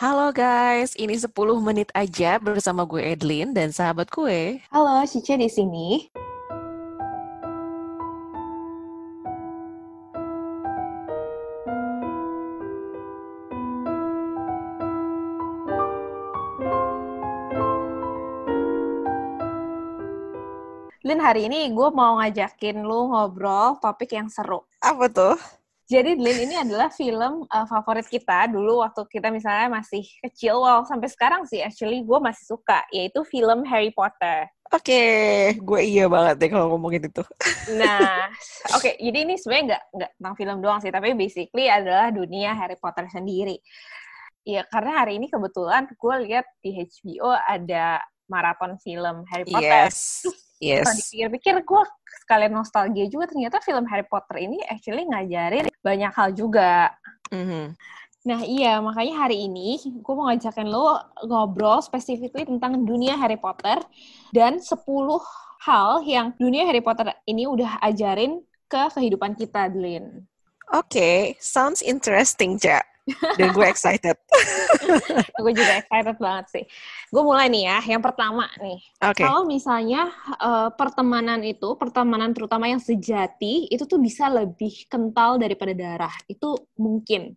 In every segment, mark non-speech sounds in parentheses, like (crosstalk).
Halo guys, ini 10 menit aja bersama gue Edlin dan sahabat gue. Halo, Cice di sini. Lin, hari ini gue mau ngajakin lu ngobrol topik yang seru. Apa tuh? Jadi Lin ini adalah film uh, favorit kita dulu waktu kita misalnya masih kecil. Well, sampai sekarang sih actually gue masih suka, yaitu film Harry Potter. Oke, okay. gue iya banget deh kalau ngomongin itu. (laughs) Nah, oke, okay, jadi ini sebenarnya nggak nggak tentang film doang sih, tapi basically adalah dunia Harry Potter sendiri. Ya, karena hari ini kebetulan gue lihat di HBO ada maraton film Harry Potter. Yes. Yes. Kalau dipikir-pikir, gue sekalian nostalgia juga ternyata film Harry Potter ini actually ngajarin banyak hal juga. Mm-hmm. Nah iya, makanya hari ini gue mau ngajakin lo ngobrol spesifikly tentang dunia Harry Potter dan 10 hal yang dunia Harry Potter ini udah ajarin ke kehidupan kita, Lin. Oke, okay. sounds interesting, Cak dan gue excited. (laughs) gue juga excited banget sih. Gue mulai nih ya. Yang pertama nih. Okay. Kalau misalnya uh, pertemanan itu, pertemanan terutama yang sejati, itu tuh bisa lebih kental daripada darah. Itu mungkin.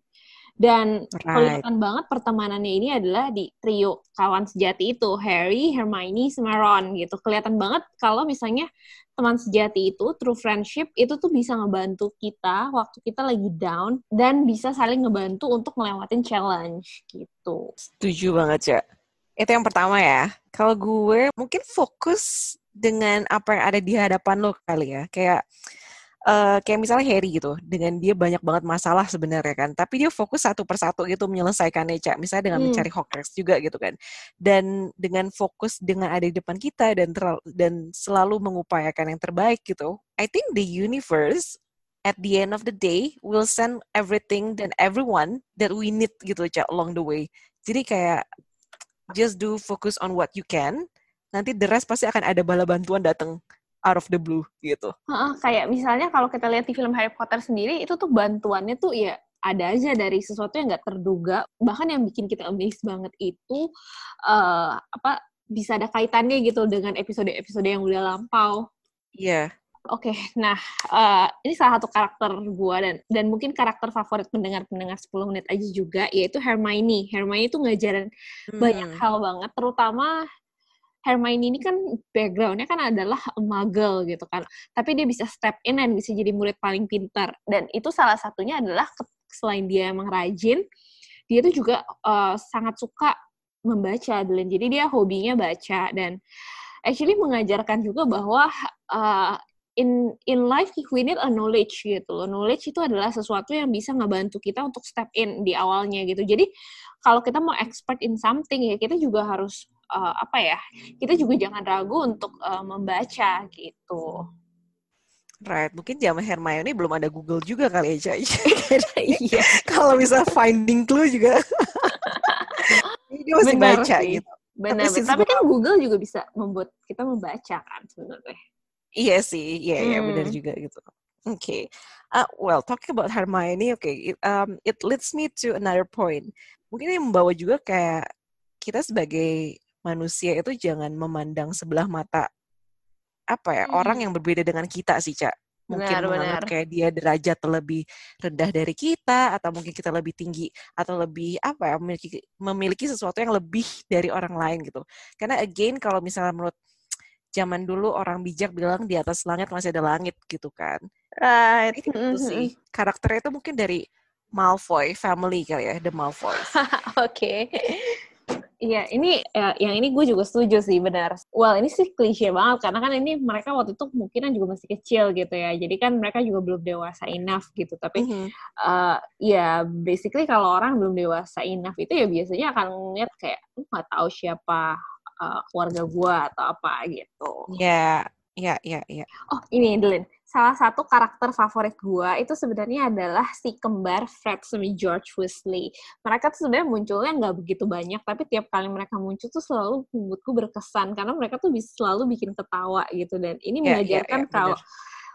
Dan right. kelihatan banget pertemanannya ini adalah di trio kawan sejati itu, Harry, Hermione, sama Ron gitu. Kelihatan banget kalau misalnya teman sejati itu, true friendship, itu tuh bisa ngebantu kita waktu kita lagi down dan bisa saling ngebantu untuk ngelewatin challenge gitu. Setuju banget, Cak. Itu yang pertama ya. Kalau gue mungkin fokus dengan apa yang ada di hadapan lo kali ya. Kayak uh, kayak misalnya Harry gitu, dengan dia banyak banget masalah sebenarnya kan, tapi dia fokus satu persatu gitu menyelesaikannya, Cak. Misalnya dengan hmm. mencari Hogwarts juga gitu kan. Dan dengan fokus dengan ada di depan kita dan dan selalu mengupayakan yang terbaik gitu. I think the universe at the end of the day will send everything dan everyone that we need gitu, Cak, along the way. Jadi kayak just do focus on what you can. Nanti the rest pasti akan ada bala bantuan datang out of the blue gitu. Uh, kayak misalnya kalau kita lihat di film Harry Potter sendiri itu tuh bantuannya tuh ya ada aja dari sesuatu yang nggak terduga bahkan yang bikin kita amazed banget itu uh, apa bisa ada kaitannya gitu dengan episode-episode yang udah lampau. Iya. Yeah. Oke, okay, nah uh, ini salah satu karakter gue dan dan mungkin karakter favorit pendengar-pendengar 10 menit aja juga yaitu Hermione. Hermione itu ngajarin hmm. banyak hal banget, terutama Hermione ini kan backgroundnya kan adalah muggle gitu kan. Tapi dia bisa step in dan bisa jadi murid paling pintar. Dan itu salah satunya adalah selain dia emang rajin, dia tuh juga uh, sangat suka membaca, Dan Jadi dia hobinya baca dan actually mengajarkan juga bahwa uh, in in life we need a knowledge gitu loh. Knowledge itu adalah sesuatu yang bisa ngebantu kita untuk step in di awalnya gitu. Jadi kalau kita mau expert in something ya kita juga harus uh, apa ya kita juga jangan ragu untuk uh, membaca gitu. Right, mungkin zaman Hermione belum ada Google juga kali ya, (laughs) Iya. Kalau bisa finding clue juga, (laughs) dia masih benar baca sih. gitu. Benar, tapi, tapi kan Google juga bisa membuat kita membaca kan sebenarnya. Iya sih, iya iya hmm. benar juga gitu. Oke, okay. uh, well talking about Hermione, oke, okay, it, um, it leads me to another point. Mungkin ini membawa juga kayak kita sebagai manusia itu jangan memandang sebelah mata apa ya hmm. orang yang berbeda dengan kita sih cak mungkin benar, menganggap benar. kayak dia derajat lebih rendah dari kita atau mungkin kita lebih tinggi atau lebih apa ya memiliki memiliki sesuatu yang lebih dari orang lain gitu karena again kalau misalnya menurut zaman dulu orang bijak bilang di atas langit masih ada langit gitu kan right itu mm -hmm. sih karakternya itu mungkin dari Malfoy family kali ya the Malfoy (laughs) oke okay. Iya, ini ya, yang ini gue juga setuju sih benar. Well, ini sih klise banget karena kan ini mereka waktu itu mungkin juga masih kecil gitu ya. Jadi kan mereka juga belum dewasa enough gitu. Tapi mm -hmm. uh, ya basically kalau orang belum dewasa enough itu ya biasanya akan ngeliat kayak nggak tahu siapa uh, keluarga gue atau apa gitu. Iya, iya, iya, iya. Oh, ini Delin salah satu karakter favorit gue itu sebenarnya adalah si kembar Fred sama George Weasley. Mereka tuh sebenarnya munculnya nggak begitu banyak, tapi tiap kali mereka muncul tuh selalu menurutku berkesan karena mereka tuh bisa selalu bikin ketawa gitu dan ini yeah, mengajarkan yeah, yeah, kalau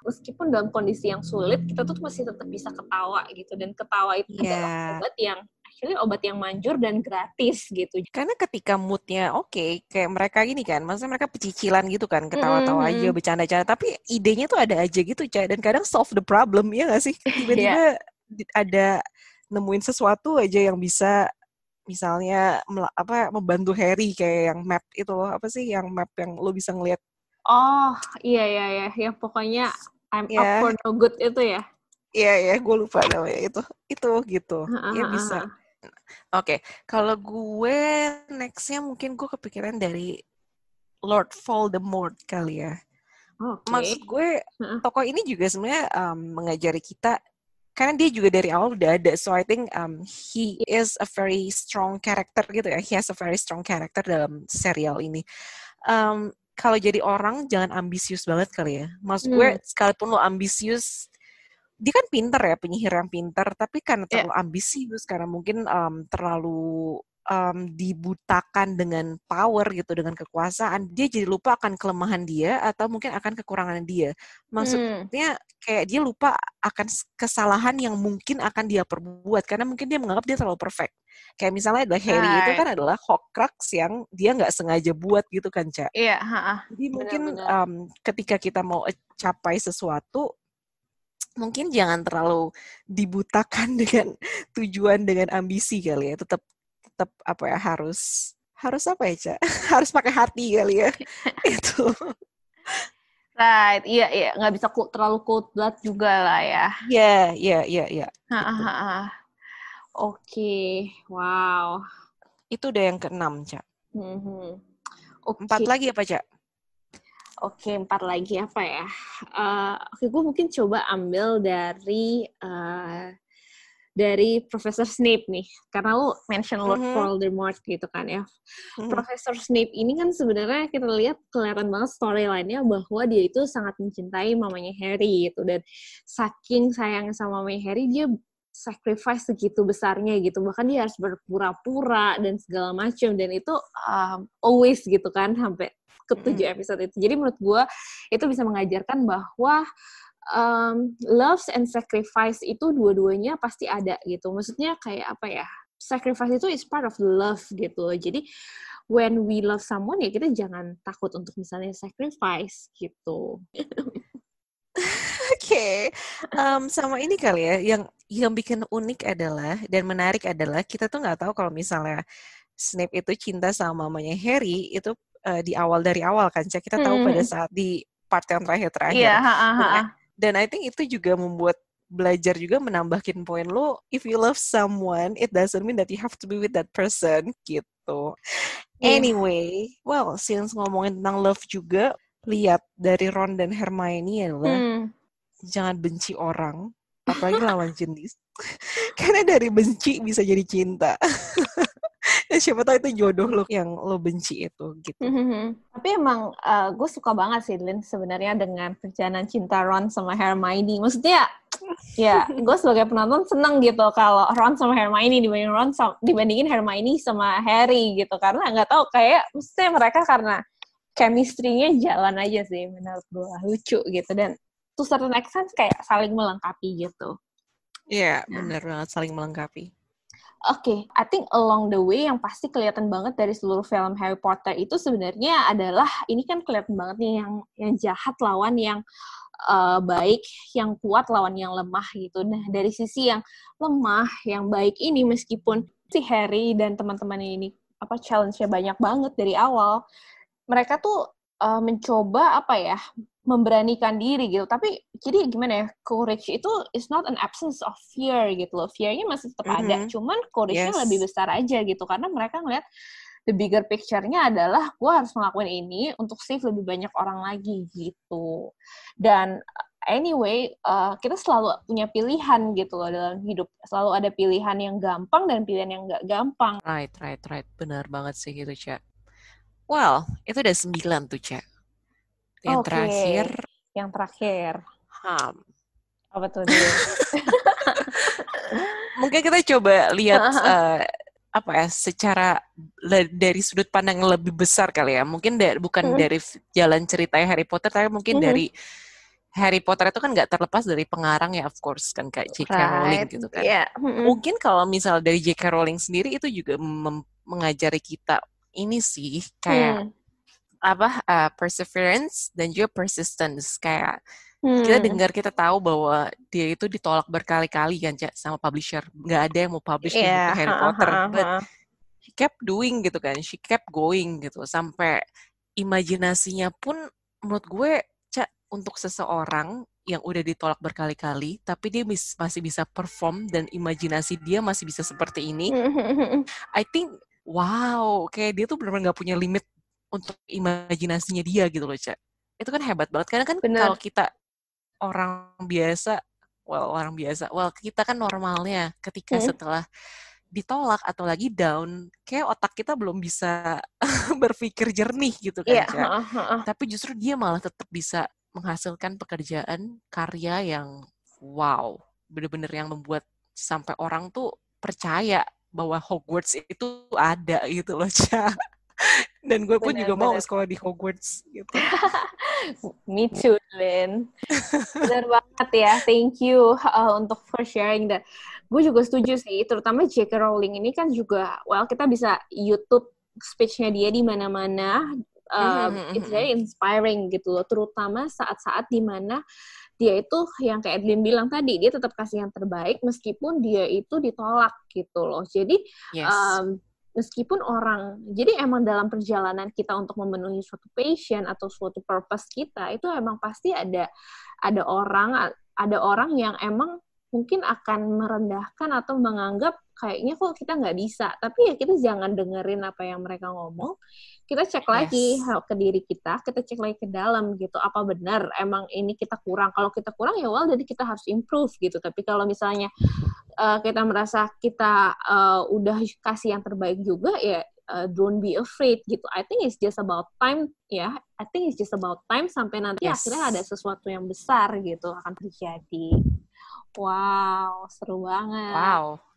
meskipun dalam kondisi yang sulit kita tuh masih tetap bisa ketawa gitu dan ketawa itu yeah. adalah obat yang actually obat yang manjur dan gratis gitu. Karena ketika moodnya oke, okay, kayak mereka gini kan, maksudnya mereka pecicilan gitu kan, ketawa-tawa mm -hmm. aja, bercanda-canda, tapi idenya tuh ada aja gitu, Cak. Dan kadang solve the problem, ya gak sih? (laughs) Tiba-tiba yeah. ada nemuin sesuatu aja yang bisa misalnya apa membantu Harry kayak yang map itu loh apa sih yang map yang lo bisa ngeliat oh iya iya iya yang pokoknya I'm yeah. up for no good itu ya iya iya gue lupa namanya itu itu gitu ya bisa oke okay. kalau gue nextnya mungkin gue kepikiran dari Lord Voldemort kali ya Okay. Maksud gue, tokoh ini juga sebenarnya um, mengajari kita karena dia juga dari awal udah ada so I think um, he is a very strong character gitu ya he has a very strong character dalam serial ini um, kalau jadi orang jangan ambisius banget kali ya maksud gue hmm. sekalipun lo ambisius dia kan pinter ya penyihir yang pinter tapi karena iya. terlalu yeah. ambisius karena mungkin um, terlalu um, dibutakan dengan power gitu dengan kekuasaan dia jadi lupa akan kelemahan dia atau mungkin akan kekurangan dia maksudnya hmm. kayak dia lupa akan kesalahan yang mungkin akan dia perbuat karena mungkin dia menganggap dia terlalu perfect kayak misalnya adalah Harry right. itu kan adalah Horcrux yang dia nggak sengaja buat gitu kan cak iya yeah, jadi mungkin um, ketika kita mau capai sesuatu mungkin jangan terlalu dibutakan (laughs) dengan tujuan dengan ambisi kali ya. Tetap tetap apa ya harus harus apa ya cak (laughs) harus pakai hati kali ya. (laughs) Itu. Right. Iya iya. Nggak bisa terlalu cold blood juga lah ya. Iya iya iya iya. Oke. Wow. Itu udah yang keenam cak mm-hmm. okay. empat lagi apa cak Oke, empat lagi apa ya? Uh, Oke, gue mungkin coba ambil dari uh, dari Profesor Snape nih, karena lu mention Lord mm-hmm. Voldemort gitu kan ya. Mm-hmm. Profesor Snape ini kan sebenarnya kita lihat kelihatan banget storyline-nya bahwa dia itu sangat mencintai mamanya Harry gitu dan saking sayang sama mamanya Harry dia sacrifice segitu besarnya gitu bahkan dia harus berpura-pura dan segala macam dan itu um, always gitu kan sampai ke tujuh episode itu jadi menurut gue itu bisa mengajarkan bahwa um, love and sacrifice itu dua-duanya pasti ada gitu. Maksudnya kayak apa ya? Sacrifice itu is part of the love gitu. Jadi when we love someone ya kita jangan takut untuk misalnya sacrifice gitu. (laughs) Oke, okay. um, sama ini kali ya, yang yang bikin unik adalah dan menarik adalah kita tuh nggak tahu kalau misalnya Snape itu cinta sama mamanya Harry itu uh, di awal dari awal kan, kita tahu hmm. pada saat di part yang terakhir-terakhir. Yeah, ha, ha, ha dan I think itu juga membuat belajar juga menambahkin poin lo if you love someone it doesn't mean that you have to be with that person gitu yeah. anyway well since ngomongin tentang love juga lihat dari Ron dan Hermione adalah hmm. jangan benci orang apalagi lawan jenis (laughs) karena dari benci bisa jadi cinta ya (laughs) (laughs) siapa tahu itu jodoh lo yang lo benci itu gitu. Mm-hmm. Tapi emang uh, gue suka banget sih Lin sebenarnya dengan perjalanan cinta Ron sama Hermione. Maksudnya ya gue sebagai penonton seneng gitu kalau Ron sama Hermione dibanding Ron sama, dibandingin Hermione sama Harry gitu karena nggak tahu kayak maksudnya mereka karena chemistry-nya jalan aja sih menurut gue lucu gitu dan to certain extent kayak saling melengkapi gitu. Iya, yeah, nah. benar banget saling melengkapi. Oke, okay, I think along the way yang pasti kelihatan banget dari seluruh film Harry Potter itu sebenarnya adalah ini kan kelihatan banget nih yang yang jahat lawan yang uh, baik, yang kuat lawan yang lemah gitu. Nah, dari sisi yang lemah, yang baik ini meskipun si Harry dan teman-teman ini apa challenge-nya banyak banget dari awal, mereka tuh uh, mencoba apa ya memberanikan diri gitu. Tapi jadi gimana ya? Courage itu is not an absence of fear gitu loh. Fear-nya masih tetap mm-hmm. ada, cuman courage-nya yes. lebih besar aja gitu karena mereka ngeliat the bigger picture-nya adalah gue harus melakukan ini untuk save lebih banyak orang lagi gitu. Dan anyway, uh, kita selalu punya pilihan gitu loh dalam hidup. Selalu ada pilihan yang gampang dan pilihan yang gak gampang. Right, right, right. Benar banget sih gitu, Cak. Well, itu udah sembilan tuh, Cak. Yang okay. terakhir. Yang terakhir. Ham. Apa tuh dia? (laughs) Mungkin kita coba lihat uh, apa ya secara dari sudut pandang yang lebih besar kali ya. Mungkin dari, bukan hmm. dari jalan cerita Harry Potter tapi mungkin hmm. dari Harry Potter itu kan nggak terlepas dari pengarang ya, of course kan kayak J.K. Right. Rowling gitu kan. Yeah. Mungkin kalau misal dari J.K. Rowling sendiri itu juga mengajari kita ini sih kayak hmm. Apa uh, perseverance dan juga persistence kayak hmm. kita dengar kita tahu bahwa dia itu ditolak berkali-kali kan Cak, sama publisher nggak ada yang mau publish yeah. buku Harry Potter, but she kept doing gitu kan, she kept going gitu sampai imajinasinya pun menurut gue untuk seseorang yang udah ditolak berkali-kali, tapi dia bis, masih bisa perform dan imajinasi dia masih bisa seperti ini. I think, wow, kayak dia tuh benar-benar gak punya limit untuk imajinasinya dia gitu loh, Cak. Itu kan hebat banget. Karena kan kalau kita orang biasa, well, orang biasa, well, kita kan normalnya ketika hmm. setelah ditolak atau lagi down, kayak otak kita belum bisa (laughs) berpikir jernih gitu kan, yeah. Cak. Uh, uh, uh. Tapi justru dia malah tetap bisa menghasilkan pekerjaan karya yang wow, bener-bener yang membuat sampai orang tuh percaya bahwa Hogwarts itu ada gitu loh, Ca. Dan gue pun bener, juga bener. mau sekolah di Hogwarts gitu. (laughs) Me too, Lin. Bener banget ya. Thank you uh, untuk for sharing that. Gue juga setuju sih, terutama J.K. Rowling ini kan juga, well kita bisa YouTube speech-nya dia di mana-mana um, mm-hmm. it's very inspiring gitu loh terutama saat-saat di mana dia itu yang kayak Edwin bilang tadi dia tetap kasih yang terbaik meskipun dia itu ditolak gitu loh jadi yes. um, meskipun orang jadi emang dalam perjalanan kita untuk memenuhi suatu passion atau suatu purpose kita itu emang pasti ada ada orang ada orang yang emang mungkin akan merendahkan atau menganggap kayaknya kok kita nggak bisa. Tapi ya kita jangan dengerin apa yang mereka ngomong kita cek yes. lagi ke diri kita kita cek lagi ke dalam gitu apa benar emang ini kita kurang kalau kita kurang ya well jadi kita harus improve gitu tapi kalau misalnya uh, kita merasa kita uh, udah kasih yang terbaik juga ya uh, don't be afraid gitu. I think it's just about time ya. Yeah. I think it's just about time sampai nanti yes. akhirnya ada sesuatu yang besar gitu akan terjadi. Wow, seru banget. Wow.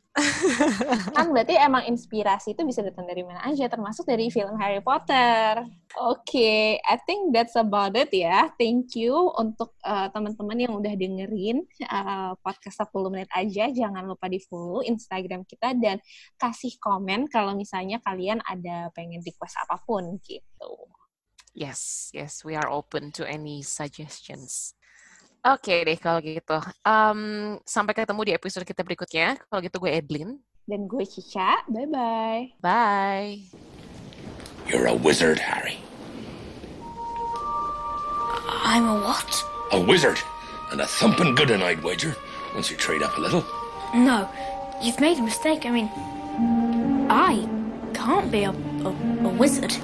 Kan berarti emang inspirasi itu bisa datang dari mana aja, termasuk dari film Harry Potter. Oke, okay, I think that's about it ya. Thank you untuk uh, teman-teman yang udah dengerin uh, podcast 10 menit aja. Jangan lupa di follow Instagram kita dan kasih komen kalau misalnya kalian ada pengen request apa pun gitu. Yes, yes, we are open to any suggestions. Oke okay deh kalau gitu. Um, sampai ketemu di episode kita berikutnya. Kalau gitu gue Edlin. Dan gue Cica. Bye-bye. Bye. You're a wizard, Harry. I'm a what? A wizard. And a thumping good one, I'd wager, once you trade up a little. No, you've made a mistake. I mean, I can't be a, a, a wizard.